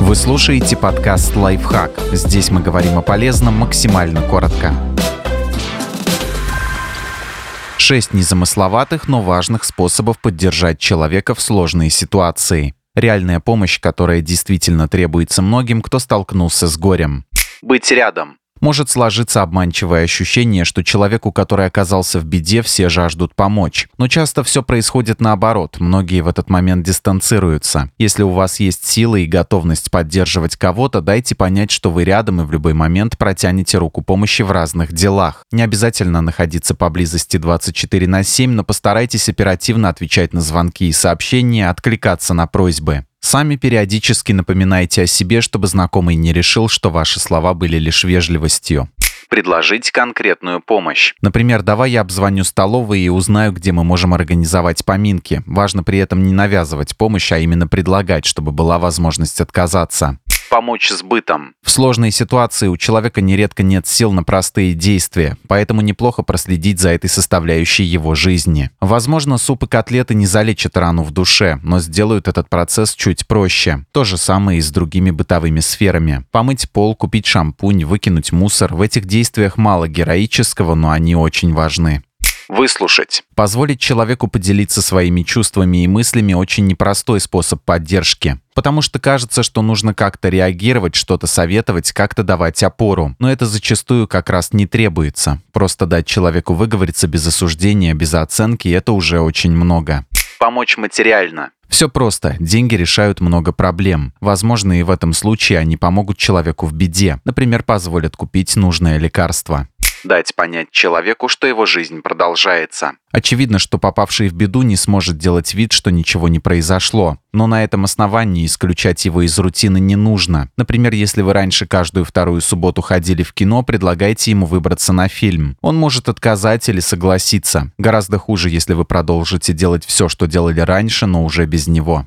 Вы слушаете подкаст «Лайфхак». Здесь мы говорим о полезном максимально коротко. Шесть незамысловатых, но важных способов поддержать человека в сложные ситуации. Реальная помощь, которая действительно требуется многим, кто столкнулся с горем. Быть рядом может сложиться обманчивое ощущение, что человеку, который оказался в беде, все жаждут помочь. Но часто все происходит наоборот, многие в этот момент дистанцируются. Если у вас есть силы и готовность поддерживать кого-то, дайте понять, что вы рядом и в любой момент протянете руку помощи в разных делах. Не обязательно находиться поблизости 24 на 7, но постарайтесь оперативно отвечать на звонки и сообщения, откликаться на просьбы. Сами периодически напоминайте о себе, чтобы знакомый не решил, что ваши слова были лишь вежливостью. Предложить конкретную помощь. Например, давай я обзвоню столовые и узнаю, где мы можем организовать поминки. Важно при этом не навязывать помощь, а именно предлагать, чтобы была возможность отказаться помочь с бытом. В сложной ситуации у человека нередко нет сил на простые действия, поэтому неплохо проследить за этой составляющей его жизни. Возможно, суп и котлеты не залечат рану в душе, но сделают этот процесс чуть проще. То же самое и с другими бытовыми сферами. Помыть пол, купить шампунь, выкинуть мусор. В этих действиях мало героического, но они очень важны. Выслушать. Позволить человеку поделиться своими чувствами и мыслями очень непростой способ поддержки. Потому что кажется, что нужно как-то реагировать, что-то советовать, как-то давать опору. Но это зачастую как раз не требуется. Просто дать человеку выговориться без осуждения, без оценки – это уже очень много. Помочь материально. Все просто. Деньги решают много проблем. Возможно, и в этом случае они помогут человеку в беде. Например, позволят купить нужное лекарство дать понять человеку, что его жизнь продолжается. Очевидно, что попавший в беду не сможет делать вид, что ничего не произошло. Но на этом основании исключать его из рутины не нужно. Например, если вы раньше каждую вторую субботу ходили в кино, предлагайте ему выбраться на фильм. Он может отказать или согласиться. Гораздо хуже, если вы продолжите делать все, что делали раньше, но уже без него.